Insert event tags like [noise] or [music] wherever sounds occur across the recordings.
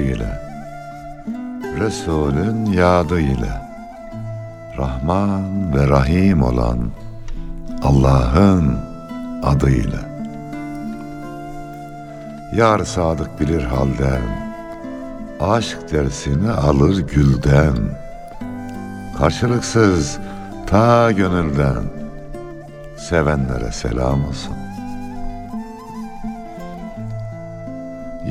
ile, Resulün yadı ile, Rahman ve Rahim olan Allah'ın adıyla. Yar sadık bilir halden, aşk dersini alır gülden, karşılıksız ta gönülden, sevenlere selam olsun.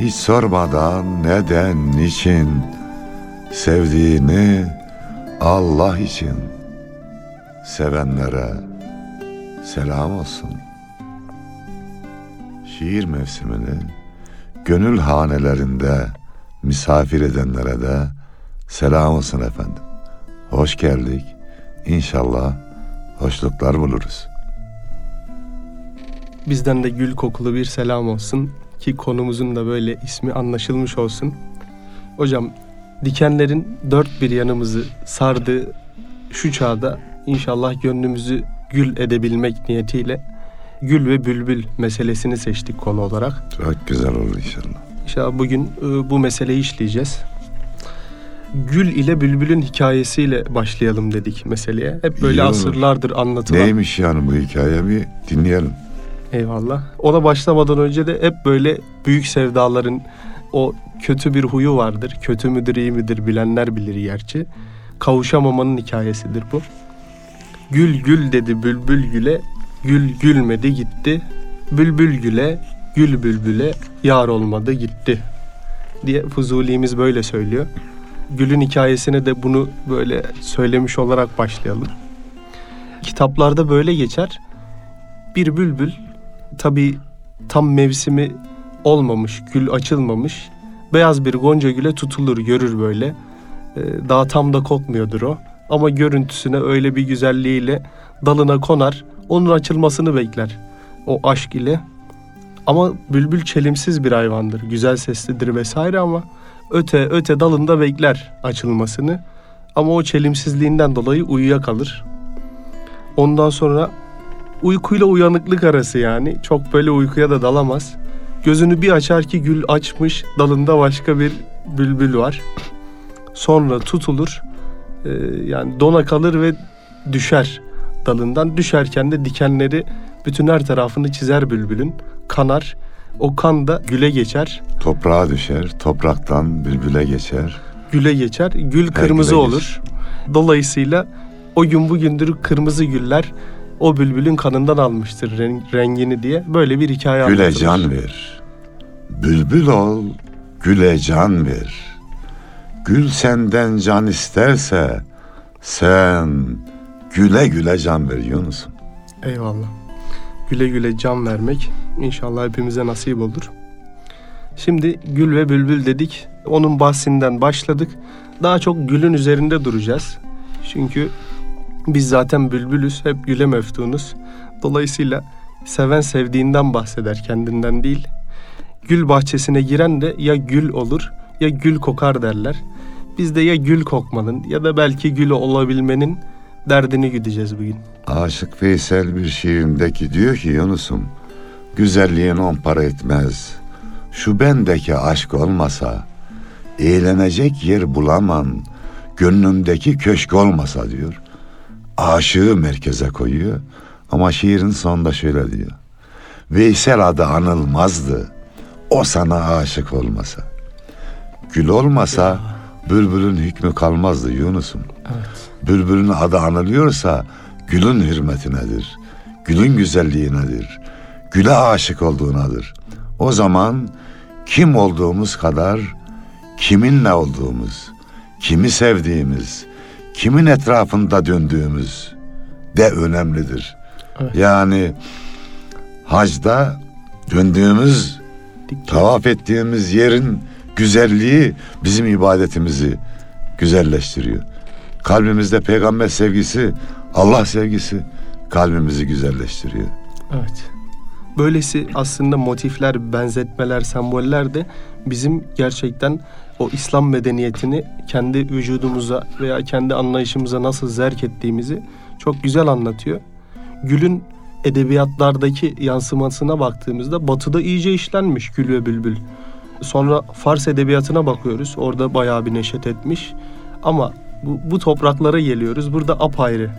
hiç sormadan neden, niçin, sevdiğini Allah için, sevenlere selam olsun. Şiir mevsimini gönül hanelerinde misafir edenlere de selam olsun efendim. Hoş geldik. İnşallah hoşluklar buluruz. Bizden de gül kokulu bir selam olsun ki konumuzun da böyle ismi anlaşılmış olsun. Hocam dikenlerin dört bir yanımızı sardığı şu çağda inşallah gönlümüzü gül edebilmek niyetiyle gül ve bülbül meselesini seçtik konu olarak. Çok güzel olur inşallah. İnşallah bugün e, bu meseleyi işleyeceğiz. Gül ile bülbülün hikayesiyle başlayalım dedik meseleye. Hep böyle İyi asırlardır anlatılan. Neymiş yani bu hikaye bir dinleyelim. Eyvallah. Ona başlamadan önce de hep böyle büyük sevdaların o kötü bir huyu vardır. Kötü müdür iyi midir bilenler bilir gerçi. Kavuşamamanın hikayesidir bu. Gül gül dedi bülbül güle, gül gülmedi gitti. Bülbül güle, gül bülbüle yar olmadı gitti. Diye Fuzuli'miz böyle söylüyor. Gül'ün hikayesine de bunu böyle söylemiş olarak başlayalım. Kitaplarda böyle geçer. Bir bülbül tabii tam mevsimi olmamış, gül açılmamış. Beyaz bir gonca güle tutulur, görür böyle. Ee, daha tam da kokmuyordur o. Ama görüntüsüne öyle bir güzelliğiyle dalına konar, onun açılmasını bekler. O aşk ile. Ama bülbül çelimsiz bir hayvandır, güzel seslidir vesaire ama öte öte dalında bekler açılmasını. Ama o çelimsizliğinden dolayı uyuyakalır. Ondan sonra uykuyla uyanıklık arası yani. Çok böyle uykuya da dalamaz. Gözünü bir açar ki gül açmış, dalında başka bir bülbül var. Sonra tutulur, e, yani dona kalır ve düşer dalından. Düşerken de dikenleri bütün her tarafını çizer bülbülün. Kanar, o kan da güle geçer. Toprağa düşer, topraktan bülbüle geçer. Güle geçer, gül kırmızı güle olur. Dolayısıyla o gün bugündür kırmızı güller o bülbülün kanından almıştır ren- rengini diye böyle bir hikaye Güle anlatılır. can ver. Bülbül ol, güle can ver. Gül senden can isterse sen güle güle can ver Yunus'um. Eyvallah. Güle güle can vermek inşallah hepimize nasip olur. Şimdi gül ve bülbül dedik. Onun bahsinden başladık. Daha çok gülün üzerinde duracağız. Çünkü biz zaten bülbülüz, hep güle meftunuz. Dolayısıyla seven sevdiğinden bahseder, kendinden değil. Gül bahçesine giren de ya gül olur ya gül kokar derler. Biz de ya gül kokmanın ya da belki gül olabilmenin derdini güdeceğiz bugün. Aşık Veysel bir şiirindeki diyor ki Yunus'um güzelliğin on para etmez. Şu bendeki aşk olmasa eğlenecek yer bulamam. Gönlümdeki köşk olmasa diyor. Aşığı merkeze koyuyor ama şiirin sonunda şöyle diyor. Veysel adı anılmazdı. O sana aşık olmasa. Gül olmasa bülbülün hükmü kalmazdı Yunus'um. Evet. Bülbülün adı anılıyorsa gülün hürmetinedir. Gülün güzelliğinedir. Güle aşık olduğunadır. O zaman kim olduğumuz kadar kiminle olduğumuz, kimi sevdiğimiz, kimin etrafında döndüğümüz de önemlidir. Evet. Yani hacda döndüğümüz, tavaf ettiğimiz yerin güzelliği bizim ibadetimizi güzelleştiriyor. Kalbimizde peygamber sevgisi, Allah sevgisi kalbimizi güzelleştiriyor. Evet. Böylesi aslında motifler, benzetmeler, semboller de bizim gerçekten o İslam medeniyetini kendi vücudumuza veya kendi anlayışımıza nasıl zerk ettiğimizi çok güzel anlatıyor. Gül'ün edebiyatlardaki yansımasına baktığımızda batıda iyice işlenmiş Gül ve Bülbül. Sonra Fars edebiyatına bakıyoruz. Orada bayağı bir neşet etmiş. Ama bu, bu topraklara geliyoruz. Burada apayrı.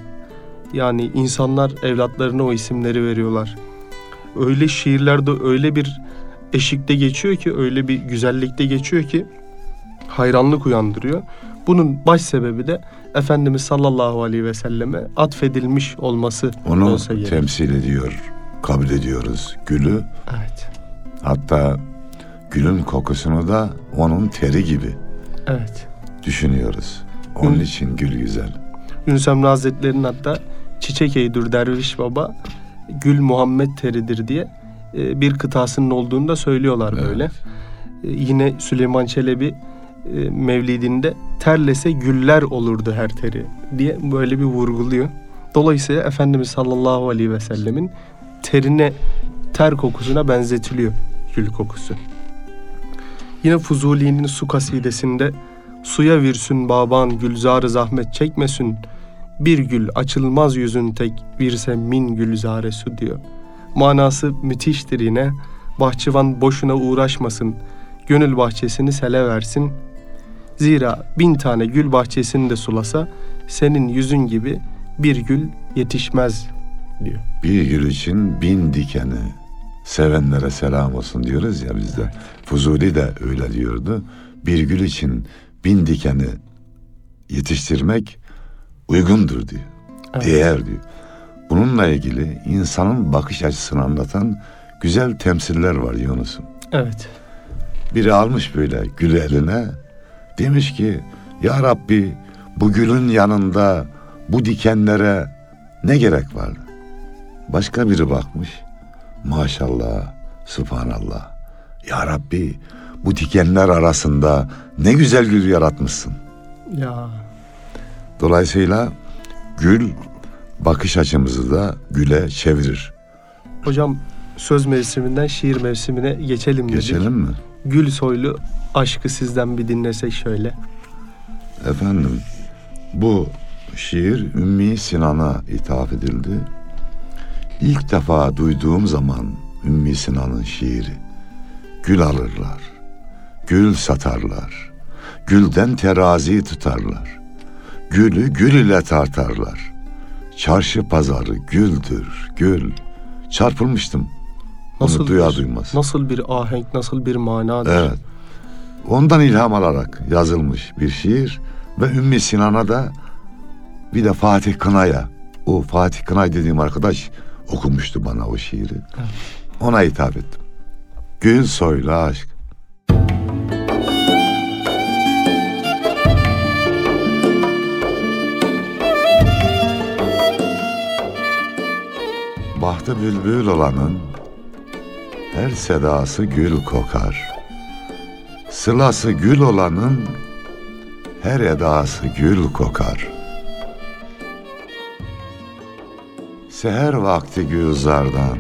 Yani insanlar evlatlarına o isimleri veriyorlar. Öyle şiirlerde öyle bir eşikte geçiyor ki, öyle bir güzellikte geçiyor ki hayranlık uyandırıyor. Bunun baş sebebi de Efendimiz sallallahu aleyhi ve selleme atfedilmiş olması Onu olsa gerek. temsil ediyor, kabul ediyoruz gülü. Evet. Hatta gülün kokusunu da onun teri gibi Evet. düşünüyoruz. Onun Hı. için gül güzel. Yunus Emre Hazretleri'nin hatta Çiçek Eydür Derviş Baba Gül Muhammed teridir diye e, bir kıtasının olduğunu da söylüyorlar Evet. böyle. Yine Süleyman Çelebi e, Mevlidinde terlese güller olurdu her teri diye böyle bir vurguluyor. Dolayısıyla Efendimiz sallallahu aleyhi ve sellemin terine, ter kokusuna benzetiliyor gül kokusu. Yine Fuzuli'nin su kasidesinde Suya virsün baban gülzarı zahmet çekmesin. Bir gül açılmaz yüzün tek virse min gülzare su diyor. Manası müthiştir yine. Bahçıvan boşuna uğraşmasın. Gönül bahçesini sele versin. Zira bin tane gül bahçesini de sulasa senin yüzün gibi bir gül yetişmez diyor. Bir gül için bin dikeni sevenlere selam olsun diyoruz ya bizde. Fuzuli de öyle diyordu. Bir gül için bin dikeni yetiştirmek uygundur diyor. Evet. Değer diyor. Bununla ilgili insanın bakış açısını anlatan güzel temsiller var Yunus'um. Evet. Biri almış böyle gülü eline. Demiş ki ya Rabbi bu gülün yanında bu dikenlere ne gerek var? Başka biri bakmış. Maşallah, subhanallah. Ya Rabbi bu dikenler arasında ne güzel gül yaratmışsın. Ya Dolayısıyla gül bakış açımızı da güle çevirir. hocam söz mevsiminden şiir mevsimine geçelim dedik. Geçelim mi? Gül soylu aşkı sizden bir dinlesek şöyle. Efendim bu şiir Ümmi Sinan'a ithaf edildi. İlk defa duyduğum zaman Ümmi Sinan'ın şiiri. Gül alırlar, gül satarlar, gülden terazi tutarlar. Gülü gül ile tartarlar. Çarşı pazarı güldür, gül. Çarpılmıştım. Onu duyar bir, duymaz. Nasıl bir ahenk, nasıl bir manadır. Evet. Ondan ilham alarak yazılmış bir şiir ve Ümmü Sinan'a da bir de Fatih Kınay'a o Fatih Kınay dediğim arkadaş okumuştu bana o şiiri. Ona hitap ettim. Gül soylu aşk. Bahtı bülbül olanın her sedası gül kokar. Sılası gül olanın her edası gül kokar. Seher vakti gülzardan,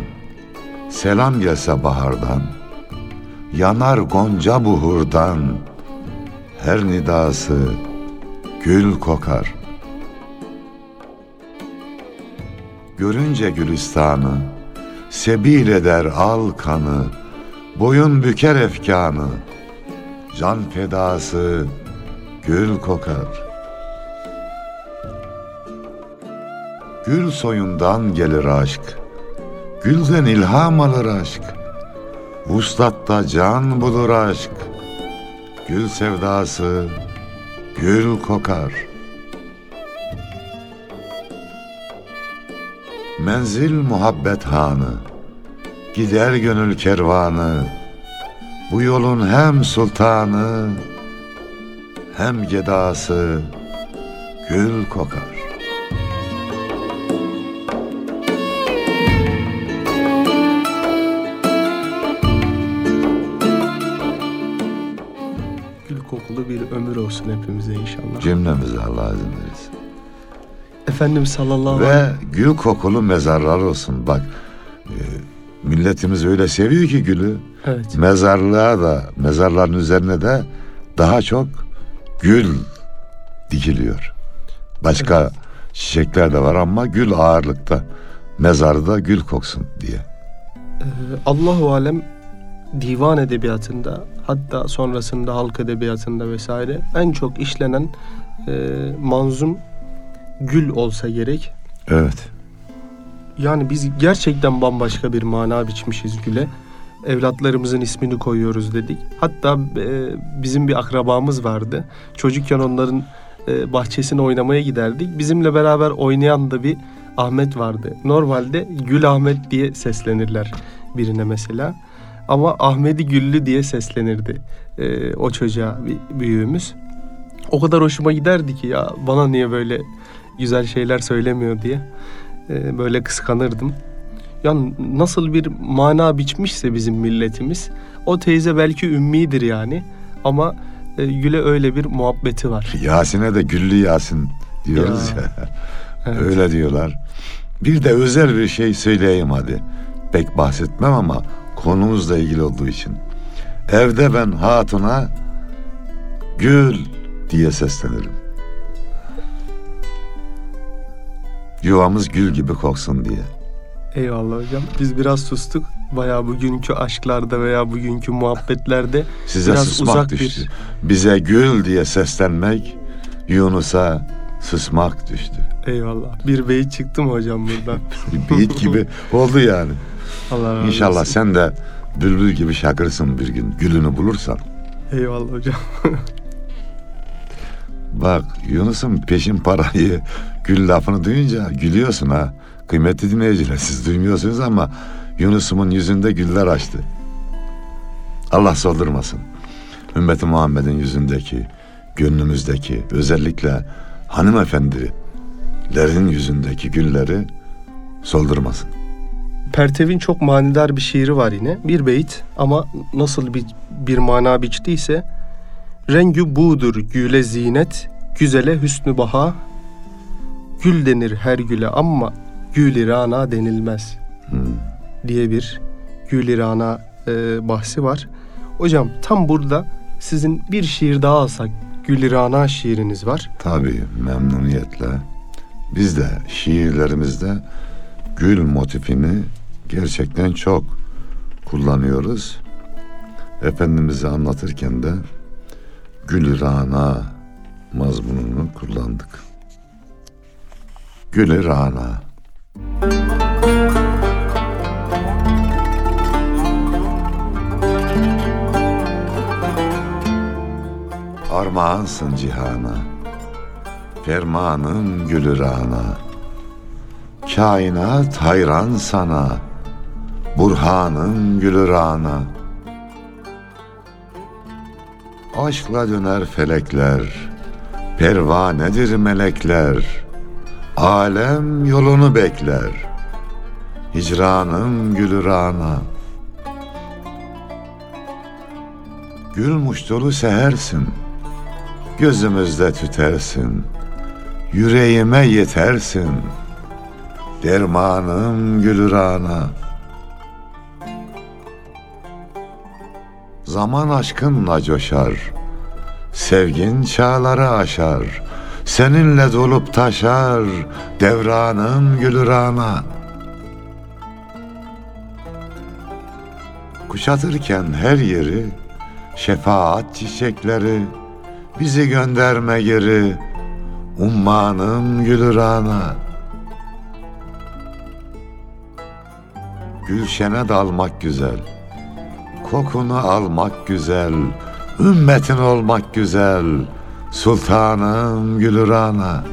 selam gelse bahardan, yanar gonca buhurdan, her nidası gül kokar. Görünce gülistanı, sebil eder al kanı, boyun büker efkanı, can fedası gül kokar. Gül soyundan gelir aşk, gülden ilham alır aşk, vuslatta can bulur aşk, gül sevdası gül kokar. Menzil muhabbet hanı, gider gönül kervanı, bu yolun hem sultanı hem gedası gül kokar. kokulu bir ömür olsun hepimize inşallah. Cümlemize Allah izin verirse. Efendimiz sallallahu aleyhi Ve gül kokulu mezarlar olsun. Bak e, milletimiz öyle seviyor ki gülü. Evet. Mezarlığa da mezarların üzerine de daha çok gül dikiliyor. Başka çiçekler de var ama gül ağırlıkta. Mezarda gül koksun diye. Ee, Allahu alem divan edebiyatında hatta sonrasında halk edebiyatında vesaire en çok işlenen e, manzum gül olsa gerek. Evet. Yani biz gerçekten bambaşka bir mana biçmişiz güle. Evlatlarımızın ismini koyuyoruz dedik. Hatta e, bizim bir akrabamız vardı. Çocukken onların e, bahçesine oynamaya giderdik. Bizimle beraber oynayan da bir Ahmet vardı. Normalde Gül Ahmet diye seslenirler birine mesela. Ama Ahmedi Güllü diye seslenirdi e, o çocuğa bir büyüğümüz. O kadar hoşuma giderdi ki ya bana niye böyle güzel şeyler söylemiyor diye e, böyle kıskanırdım. Ya nasıl bir mana biçmişse bizim milletimiz o teyze belki ümmidir yani ama e, Gül'e öyle bir muhabbeti var. Yasin'e de Güllü Yasin diyoruz ya. Ya. [laughs] Evet. Öyle diyorlar. Bir de özel bir şey söyleyeyim hadi. Pek bahsetmem ama konumuzla ilgili olduğu için. Evde ben hatuna gül diye seslenirim. Yuvamız gül gibi koksun diye. Eyvallah hocam. Biz biraz sustuk. Bayağı bugünkü aşklarda veya bugünkü muhabbetlerde Size Biraz susmak uzak düştü. bir- Bize gül diye seslenmek Yunus'a susmak düştü. eyvallah. Bir beyit çıktı mı hocam buradan? [laughs] Bir Beat gibi oldu yani. Allah razı İnşallah olsun. sen de bülbül gibi şakırsın bir gün gülünü bulursan. Eyvallah hocam. Bak Yunus'un peşin parayı gül lafını duyunca gülüyorsun ha. Kıymetli dinleyiciler siz duymuyorsunuz ama Yunus'umun yüzünde güller açtı. Allah soldurmasın. Ümmeti Muhammed'in yüzündeki, gönlümüzdeki özellikle hanımefendilerin yüzündeki gülleri soldurmasın. Pertev'in çok manidar bir şiiri var yine. Bir beyit ama nasıl bir, bir mana biçtiyse Rengü budur güle zinet, güzele hüsnü baha. Gül denir her güle ama gül rana denilmez Hmm. diye bir gül rana e, bahsi var. Hocam tam burada sizin bir şiir daha alsak gül rana şiiriniz var. Tabii memnuniyetle. Biz de şiirlerimizde gül motifini gerçekten çok kullanıyoruz. Efendimiz'i anlatırken de gül rana mazmununu kullandık. Gül rana. Armağansın cihana. Fermanın gülü rana. Kainat hayran sana. Burhanın gülü rana. Aşkla döner felekler. Pervanedir melekler. Alem yolunu bekler. Hicranın gülü rana. Gül muştulu sehersin. Gözümüzde tütersin. Yüreğime yetersin. Dermanım gülü rana. Zaman aşkınla coşar. Sevgin çağları aşar. Seninle dolup taşar. Devranım gülü rana. Kuşatırken her yeri şefaat çiçekleri bizi gönderme geri ummanın gülü rana Gülşene dalmak güzel kokunu almak güzel ümmetin olmak güzel sultanım gülü rana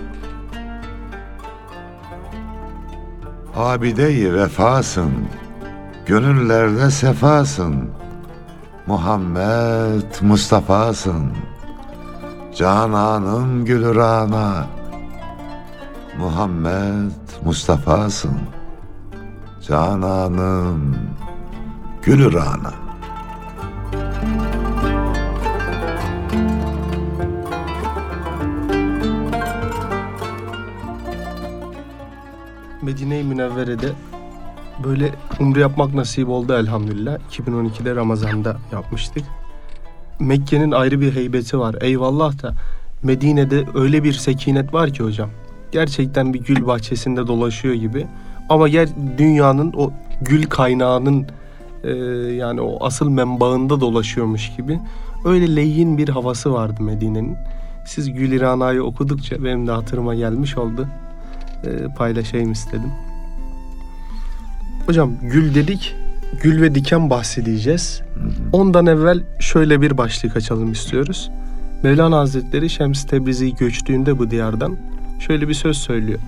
Abide-i vefasın gönüllerde sefasın. Muhammed Mustafa'sın. Cananın gülü rana Muhammed Mustafa'sın. Cananın gülü Medine-i Münevvere'de böyle umre yapmak nasip oldu elhamdülillah. 2012'de Ramazan'da yapmıştık. Mekke'nin ayrı bir heybeti var. Eyvallah da Medine'de öyle bir sekinet var ki hocam. Gerçekten bir gül bahçesinde dolaşıyor gibi. Ama ger dünyanın o gül kaynağının e, yani o asıl menbaında dolaşıyormuş gibi. Öyle leyyin bir havası vardı Medine'nin. Siz Gül İrana'yı okudukça benim de hatırıma gelmiş oldu. E, paylaşayım istedim. Hocam gül dedik. Gül ve diken bahsedeceğiz. Ondan evvel şöyle bir başlık açalım istiyoruz. Mevlana Hazretleri Şems Tebrizi göçtüğünde bu diyardan şöyle bir söz söylüyor.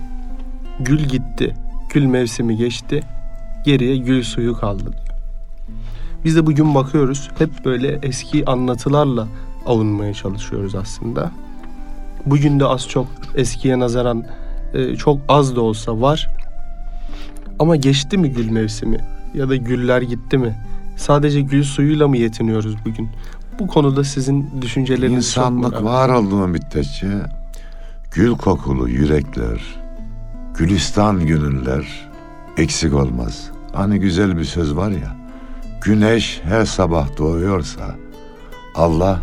Gül gitti, gül mevsimi geçti, geriye gül suyu kaldı diyor. Biz de bugün bakıyoruz hep böyle eski anlatılarla avunmaya çalışıyoruz aslında. Bugün de az çok eskiye nazaran e, çok az da olsa var. Ama geçti mi gül mevsimi ya da güller gitti mi? Sadece gül suyuyla mı yetiniyoruz bugün? Bu konuda sizin düşünceleriniz çok İnsanlık merak- var olduğu müddetçe gül kokulu yürekler, gülistan gönüller eksik olmaz. Hani güzel bir söz var ya, güneş her sabah doğuyorsa Allah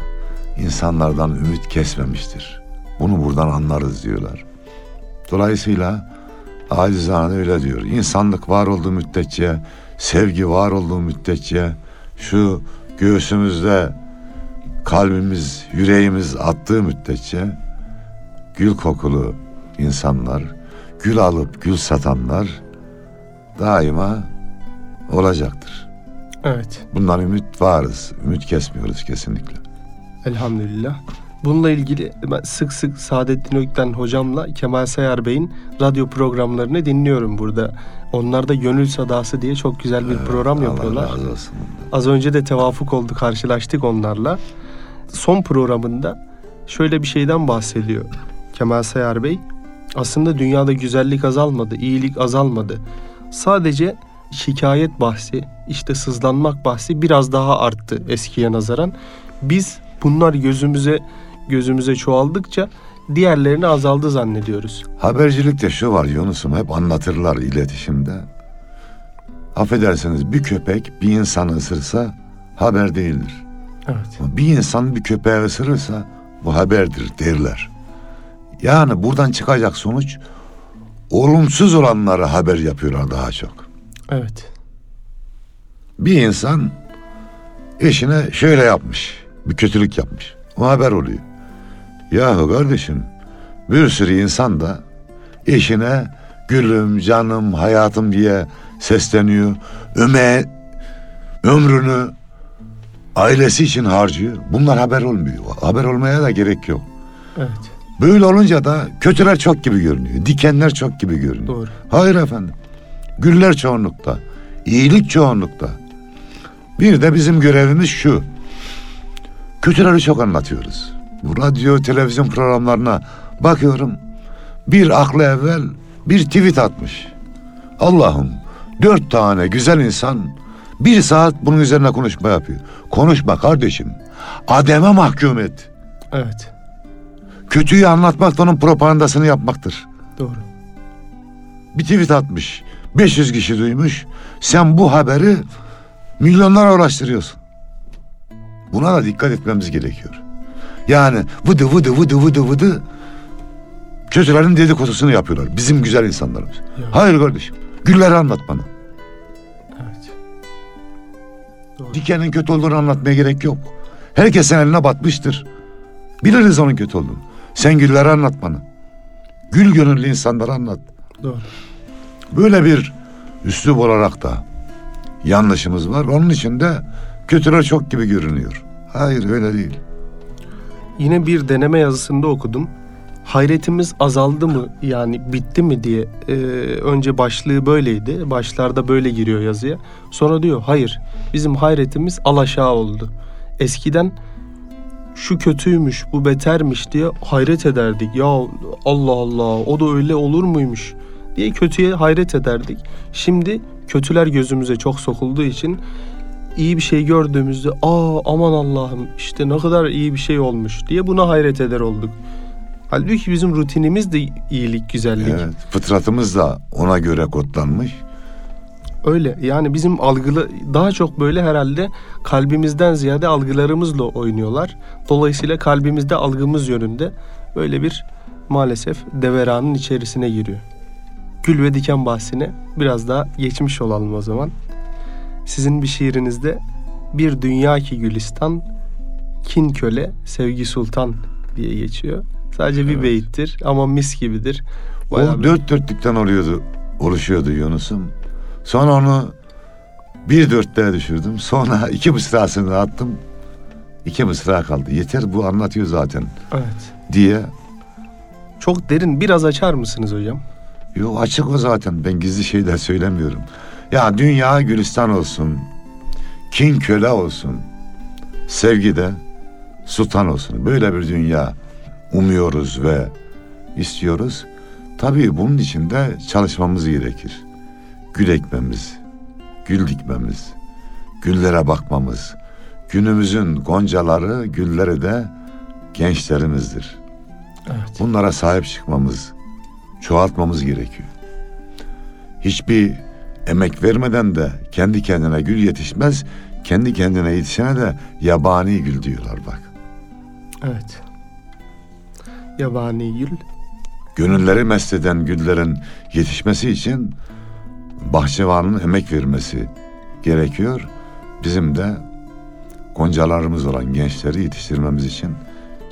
insanlardan ümit kesmemiştir. Bunu buradan anlarız diyorlar. Dolayısıyla acizane öyle diyor. İnsanlık var olduğu müddetçe, sevgi var olduğu müddetçe, şu göğsümüzde kalbimiz, yüreğimiz attığı müddetçe gül kokulu insanlar, gül alıp gül satanlar daima olacaktır. Evet. Bundan ümit varız. Ümit kesmiyoruz kesinlikle. Elhamdülillah. Bununla ilgili ben sık sık Saadettin Ökten hocamla Kemal Sayar Bey'in radyo programlarını dinliyorum burada. Onlar da Gönül Sadası diye çok güzel bir program yapıyorlar. Allah olsun. bundan. Az önce de tevafuk oldu, karşılaştık onlarla. Son programında şöyle bir şeyden bahsediyor Kemal Sayar Bey. Aslında dünyada güzellik azalmadı, iyilik azalmadı. Sadece şikayet bahsi, işte sızlanmak bahsi biraz daha arttı eskiye nazaran. Biz bunlar gözümüze gözümüze çoğaldıkça diğerlerini azaldı zannediyoruz. Habercilikte şu var Yunus'um hep anlatırlar iletişimde. Affedersiniz bir köpek bir insanı ısırsa haber değildir. Evet. Bir insan bir köpeği ısırırsa bu haberdir derler. Yani buradan çıkacak sonuç olumsuz olanları haber yapıyorlar daha çok. Evet. Bir insan eşine şöyle yapmış, bir kötülük yapmış. O haber oluyor. Yahu kardeşim bir sürü insan da eşine gülüm, canım, hayatım diye sesleniyor. Öme, ömrünü ailesi için harcıyor. Bunlar haber olmuyor. Haber olmaya da gerek yok. Evet. Böyle olunca da kötüler çok gibi görünüyor. Dikenler çok gibi görünüyor. Doğru. Hayır efendim. Güller çoğunlukta. iyilik çoğunlukta. Bir de bizim görevimiz şu. Kötüleri çok anlatıyoruz. Radyo, televizyon programlarına bakıyorum. Bir aklı evvel bir tweet atmış. Allah'ım dört tane güzel insan bir saat bunun üzerine konuşma yapıyor. Konuşma kardeşim. Ademe mahkum et. Evet. Kötüyü anlatmak da onun propagandasını yapmaktır. Doğru. bir tweet atmış. 500 kişi duymuş. Sen bu haberi milyonlara ulaştırıyorsun. Buna da dikkat etmemiz gerekiyor. Yani vıdı vıdı vıdı vıdı vıdı kötülerin dedikodusunu yapıyorlar. Bizim güzel insanlarımız. Ya. Hayır kardeşim. Gülleri anlat bana. Evet. Doğru. Dikenin kötü olduğunu anlatmaya gerek yok. Herkesin eline batmıştır. Biliriz onun kötü olduğunu. Sen gülleri anlat bana. Gül gönüllü insanları anlat. Doğru. Böyle bir üslup olarak da yanlışımız var. Onun için de kötüler çok gibi görünüyor. Hayır öyle değil. Yine bir deneme yazısında okudum. Hayretimiz azaldı mı yani bitti mi diye Ee, önce başlığı böyleydi. Başlarda böyle giriyor yazıya. Sonra diyor hayır bizim hayretimiz alaşağı oldu. Eskiden şu kötüymüş bu betermiş diye hayret ederdik. Ya Allah Allah o da öyle olur muymuş diye kötüye hayret ederdik. Şimdi kötüler gözümüze çok sokulduğu için iyi bir şey gördüğümüzde aa aman Allah'ım işte ne kadar iyi bir şey olmuş diye buna hayret eder olduk. Halbuki bizim rutinimiz de iyilik, güzellik. Evet, fıtratımız da ona göre kodlanmış. Öyle yani bizim algılı daha çok böyle herhalde kalbimizden ziyade algılarımızla oynuyorlar. Dolayısıyla kalbimizde algımız yönünde böyle bir maalesef deveranın içerisine giriyor. Gül ve diken bahsine biraz daha geçmiş olalım o zaman. Sizin bir şiirinizde bir dünya ki gülistan, kin köle, sevgi sultan diye geçiyor. Sadece bir Evet. beyittir ama mis gibidir. Bayağı o bir- dört dörtlükten oluyordu, oluşuyordu Yunus'um. Sonra onu bir dörtlüğe düşürdüm. Sonra [laughs] iki mısrasını attım. İki mısra kaldı. Yeter bu anlatıyor zaten Evet. diye. Çok derin biraz açar mısınız hocam? Yo açık o zaten. Ben gizli şeyler söylemiyorum. Ya dünya gülistan olsun. Kin köle olsun. Sevgi de sultan olsun. Böyle bir dünya umuyoruz ve istiyoruz. Tabii bunun için de çalışmamız gerekir. Gül ekmemiz, gül dikmemiz, güllere bakmamız. Günümüzün goncaları, gülleri de gençlerimizdir. Evet. Bunlara sahip çıkmamız, çoğaltmamız gerekiyor. Hiçbir emek vermeden de kendi kendine gül yetişmez. Kendi kendine yetişene de yabani gül diyorlar bak. Evet. Yabani gül. Gönülleri mest eden güllerin yetişmesi için bahçıvanın emek vermesi gerekiyor. Bizim de goncalarımız olan gençleri yetiştirmemiz için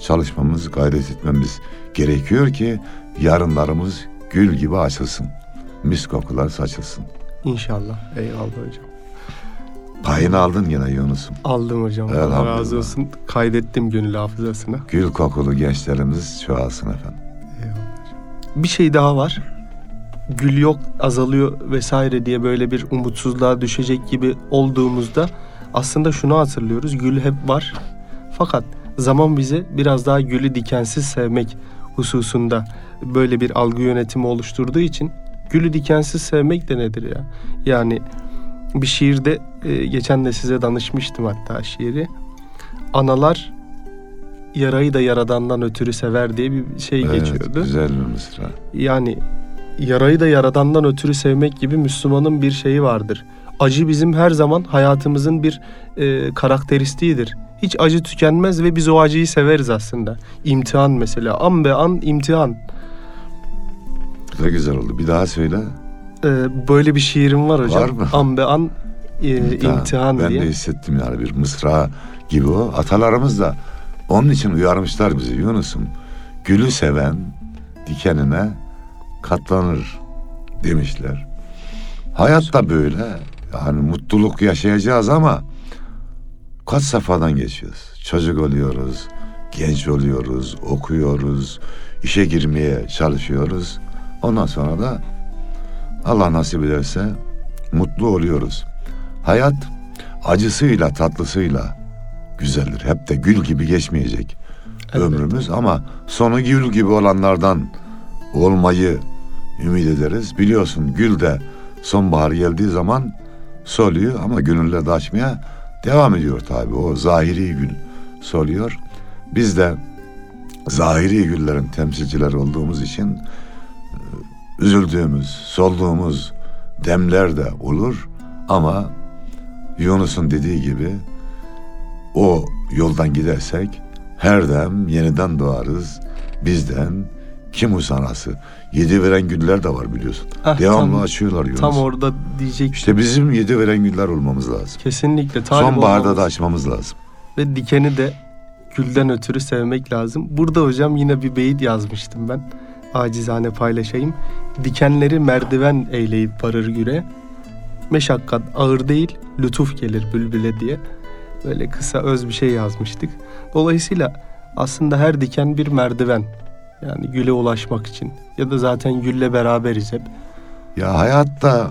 çalışmamız, gayret etmemiz gerekiyor ki yarınlarımız gül gibi açılsın. Mis kokular saçılsın. İnşallah. Eyvallah hocam. Payını aldın yine Yunus'um. Aldım hocam. Allah razı olsun. Kaydettim gönül hafızasına. Gül kokulu gençlerimiz çoğalsın efendim. Eyvallah hocam. Bir şey daha var. Gül yok azalıyor vesaire diye böyle bir umutsuzluğa düşecek gibi olduğumuzda aslında şunu hatırlıyoruz. Gül hep var. Fakat zaman bize biraz daha gülü dikensiz sevmek hususunda böyle bir algı yönetimi oluşturduğu için gülü dikensiz sevmek de nedir ya? Yani bir şiirde e, geçen de size danışmıştım hatta şiiri. Analar yarayı da yaradandan ötürü sever diye bir şey Evet, geçiyordu. güzel bir mısra. Yani yarayı da yaradandan ötürü sevmek gibi Müslümanın bir şeyi vardır. Acı bizim her zaman hayatımızın bir e, karakteristiğidir. Hiç acı tükenmez ve biz o acıyı severiz aslında. İmtihan mesela. An be an imtihan. Bu da güzel oldu. Bir daha söyle. E, böyle bir şiirim var hocam. Var mı? An be an e, imtihan, ben diye. de hissettim yani bir mısra gibi o. Atalarımız da onun için uyarmışlar bizi Yunus'um. Gülü seven dikenine katlanır demişler. Hayat da böyle. Yani mutluluk yaşayacağız ama kaç safhadan geçiyoruz. Çocuk oluyoruz, genç oluyoruz, okuyoruz, işe girmeye çalışıyoruz. Ondan sonra da Allah nasip ederse mutlu oluyoruz. Hayat acısıyla tatlısıyla güzeldir. Hep de gül gibi geçmeyecek Evet. ömrümüz ama sonu gül gibi olanlardan olmayı ümit ederiz. Biliyorsun gül de sonbahar geldiği zaman soluyor ama gönüller de açmaya devam ediyor tabii. O zahiri gül soluyor. Biz de zahiri güllerin temsilcileri olduğumuz için üzüldüğümüz, solduğumuz demler de olur ama Yunus'un dediği gibi o yoldan gidersek her dem yeniden doğarız. Bizden kim usanası? Yedi veren güller de var biliyorsun. Ah, Devamlı tam- açıyorlar Yunus. Tam orada diyecek İşte bizim yedi veren güller olmamız lazım. kesinlikle Sonbaharda da açmamız lazım. ve dikeni de gülden ötürü sevmek lazım. Burada hocam yine bir beyit yazmıştım ben. Acizane paylaşayım. Dikenleri merdiven eyleyip varır güre. Meşakkat ağır değil, lütuf gelir bülbüle diye. Böyle kısa öz bir şey yazmıştık. Dolayısıyla aslında her diken bir merdiven. Yani güle ulaşmak için. Ya da zaten gülle beraberiz hep. Ya hayatta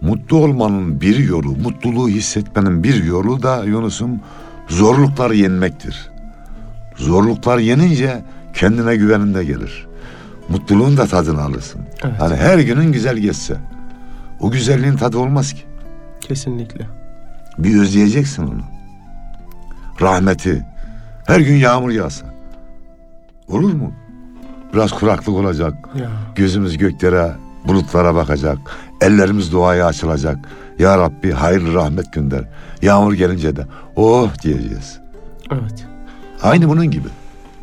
mutlu olmanın bir yolu, mutluluğu hissetmenin bir yolu da Yunus'um zorlukları yenmektir. Zorluklar yenince kendine güvenin de gelir. Mutluluğun da tadını alırsın. Evet. Hani her günün güzel geçse. O güzelliğin tadı olmaz ki. Kesinlikle. Bir özleyeceksin onu. Rahmeti. Her gün yağmur yağsa. Olur mu? Biraz kuraklık olacak. Ya. Gözümüz göklere, bulutlara bakacak. Ellerimiz duaya açılacak. Ya Rabbi hayırlı rahmet gönder. Yağmur gelince de oh diyeceğiz. Evet. Aynı bunun gibi.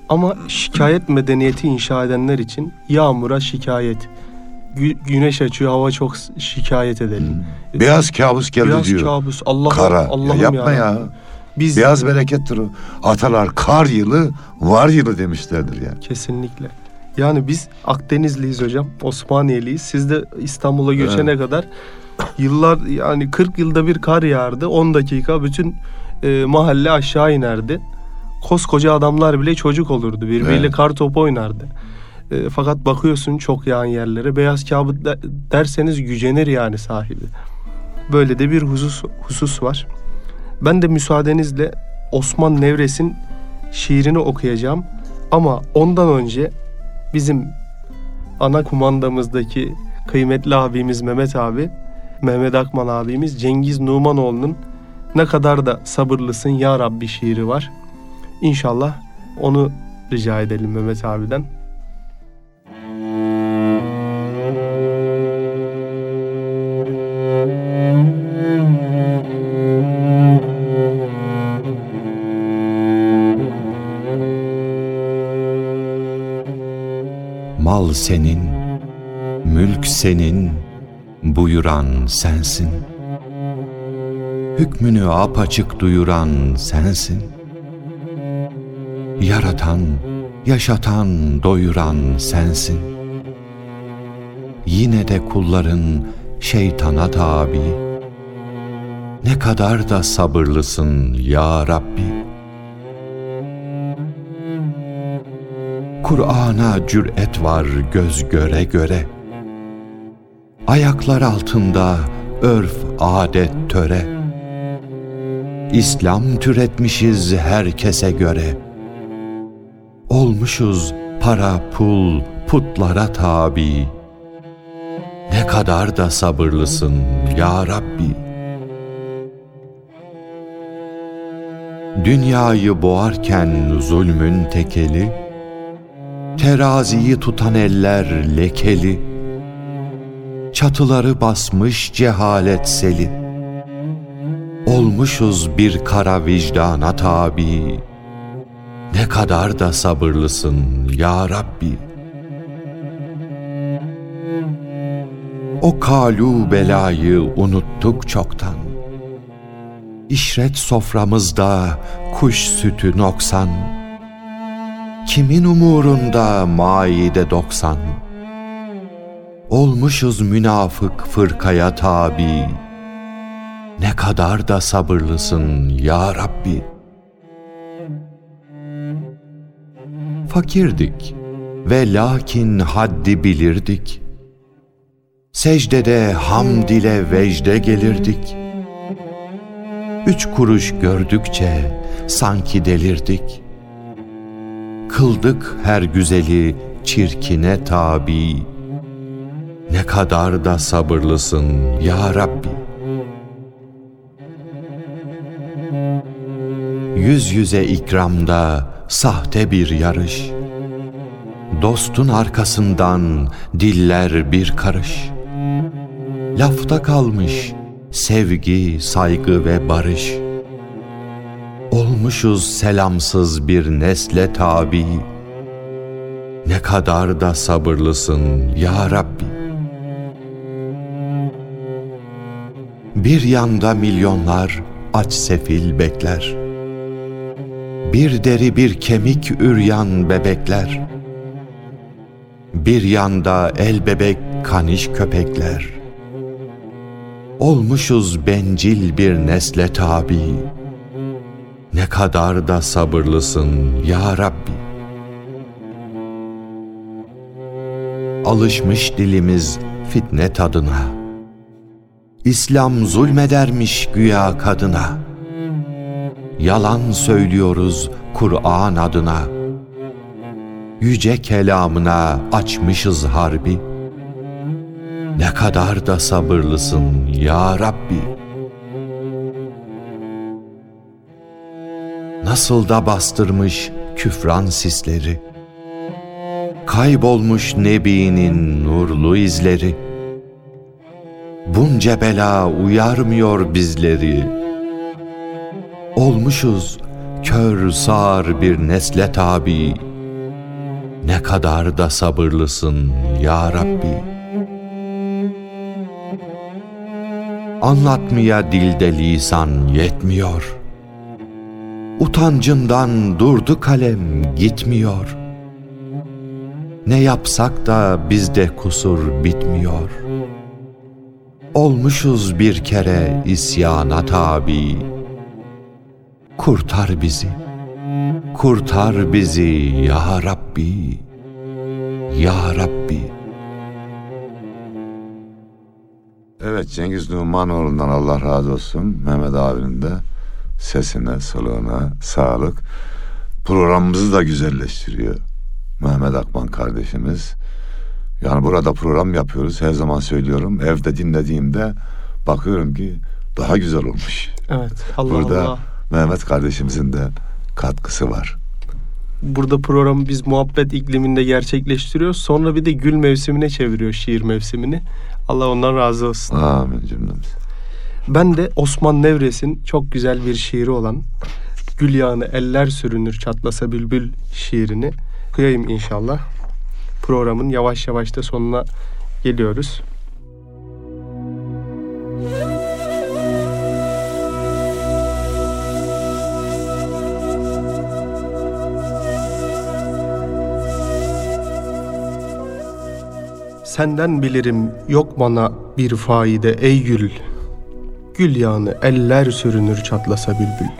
Ama şikayet medeniyeti inşa edenler için yağmura şikayet. Gü- güneş açıyor hava çok şikayet edelim. Beyaz kabus geldi Biraz diyor. kabus. Allah'ım Kara. Ya Allah'ım yapma ya. ya. Biz Beyaz berekettir o. Atalar kar yılı, var yılı demişlerdir yani. kesinlikle. Yani biz Akdenizliyiz hocam. Osmaniyeliyiz. Siz de İstanbul'a göçene kadar yıllar yani 40 yılda bir kar yağardı. 10 dakika bütün e, mahalle aşağı inerdi. Koskoca adamlar bile çocuk olurdu. Birbiriyle Evet. kar topu oynardı. E, fakat bakıyorsun çok yağan yerlere beyaz kabut de- derseniz gücenir yani sahibi. Böyle de bir husus husus var. Ben de müsaadenizle Osman Nevres'in şiirini okuyacağım. Ama ondan önce bizim ana kumandamızdaki kıymetli abimiz Mehmet abi, Mehmet Akman abimiz Cengiz Numanoğlu'nun ne kadar da sabırlısın ya Rabbi şiiri var. İnşallah onu rica edelim Mehmet abiden. Mal senin, mülk senin, buyuran sensin. Hükmünü apaçık duyuran sensin. Yaratan, yaşatan, doyuran sensin. Yine de kulların şeytana tabi. Ne kadar da sabırlısın ya Rabbi. Kur'an'a cüret var göz göre göre. Ayaklar altında örf, adet, töre. İslam türetmişiz herkese göre. Olmuşuz para, pul, putlara tabi. Ne kadar da sabırlısın ya Rabbi. Dünyayı boğarken zulmün tekeli, Teraziyi tutan eller lekeli, Çatıları basmış cehalet seli. Olmuşuz bir kara vicdana tabi. Ne kadar da sabırlısın ya Rabbi. O kalu belayı unuttuk çoktan. İşret soframızda kuş sütü noksan. Kimin umurunda maide doksan? Olmuşuz münafık fırkaya tabi. Ne kadar da sabırlısın ya Rabbi. Fakirdik ve lakin haddi bilirdik. Secdede hamd ile vecde gelirdik. Üç kuruş gördükçe sanki delirdik. Kıldık her güzeli çirkine tabi. Ne kadar da sabırlısın ya Rabbi. Yüz yüze ikramda sahte bir yarış. Dostun arkasından diller bir karış. Lafta kalmış sevgi, saygı ve barış. Olmuşuz selamsız bir nesle tabi. Ne kadar da sabırlısın ya Rabbi. Bir yanda milyonlar aç sefil bekler. Bir deri bir kemik üryan bebekler. Bir yanda el bebek kaniş köpekler. Olmuşuz bencil bir nesle tabi. Ne kadar da sabırlısın ya Rabbi. Alışmış dilimiz fitne tadına. İslam zulmedermiş güya kadına. Yalan söylüyoruz Kur'an adına. Yüce kelamına açmışız harbi. Ne kadar da sabırlısın ya Rabbi. Nasıl da bastırmış küfran sisleri. Kaybolmuş Nebi'nin nurlu izleri Bunca bela uyarmıyor bizleri Olmuşuz kör sağır bir nesle tabi. Ne kadar da sabırlısın ya Rabbi. Anlatmaya dilde lisan yetmiyor. Utancından durdu kalem gitmiyor. Ne yapsak da bizde kusur bitmiyor. Olmuşuz bir kere isyana tabi Kurtar bizi Kurtar bizi ya Rabbi Ya Rabbi Evet Cengiz Numanoğlu'ndan Allah razı olsun. Mehmet abinin de sesine, soluğuna sağlık. Programımızı da güzelleştiriyor. Mehmet Akman kardeşimiz. Yani burada program yapıyoruz. Her zaman söylüyorum. Evde dinlediğimde bakıyorum ki daha güzel olmuş. Evet. Allah Burada Allah. Mehmet kardeşimizin de katkısı var. Burada programı biz muhabbet ikliminde gerçekleştiriyoruz. Sonra bir de gül mevsimine çeviriyor şiir mevsimini. Allah ondan razı olsun. Amin cümlemiz. Ben de Osman Nevres'in çok güzel bir şiiri olan Gül yağını eller sürünür çatlasa bülbül şiirini okuyayım inşallah. Programın yavaş yavaş da sonuna geliyoruz. Senden bilirim yok bana bir faide ey gül. Gül yağını eller sürünür çatlasa bülbül.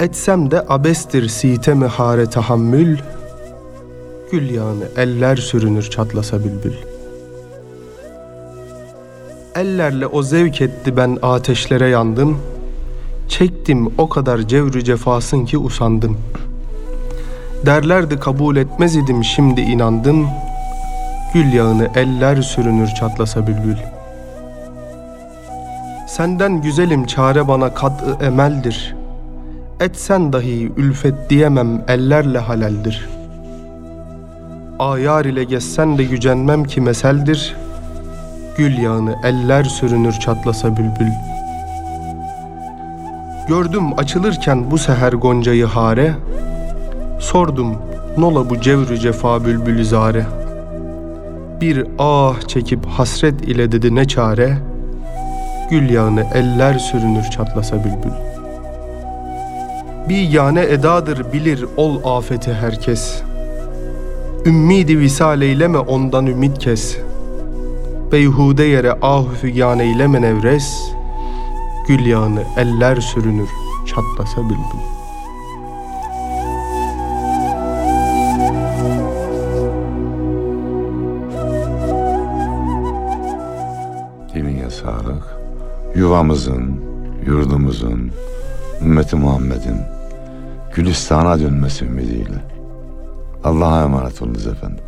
Etsem de abestir sitemi hare tahammül. Gül yağını eller sürünür çatlasa bülbül. Ellerle o zevk etti ben ateşlere yandım. Çektim o kadar cevrü cefasın ki usandım. Derlerdi kabul etmez idim şimdi inandım. Gül yağını eller sürünür çatlasa bülbül. Senden güzelim çare bana kat emeldir. Etsen dahi ülfet diyemem ellerle halaldir. Ayar ile gezsen de gücenmem ki meseldir. Gül yağını eller sürünür çatlasa bülbül. Gördüm açılırken bu seher goncayı hare. Sordum nola bu cevrü cefa bülbülü zare. Bir ah çekip hasret ile dedi ne çare. Gül yağını eller sürünür çatlasa bülbül. Bir yane edadır bilir ol afeti herkes. Ümmidi visal eyleme ondan ümit kes. Beyhude yere ahü fügan eyleme nevres. Gül yağını eller sürünür çatlasa bülbül. Yuvamızın, yurdumuzun, ümmeti Muhammed'in Gülistan'a dönmesi ümidiyle. Allah'a emanet olunuz efendim.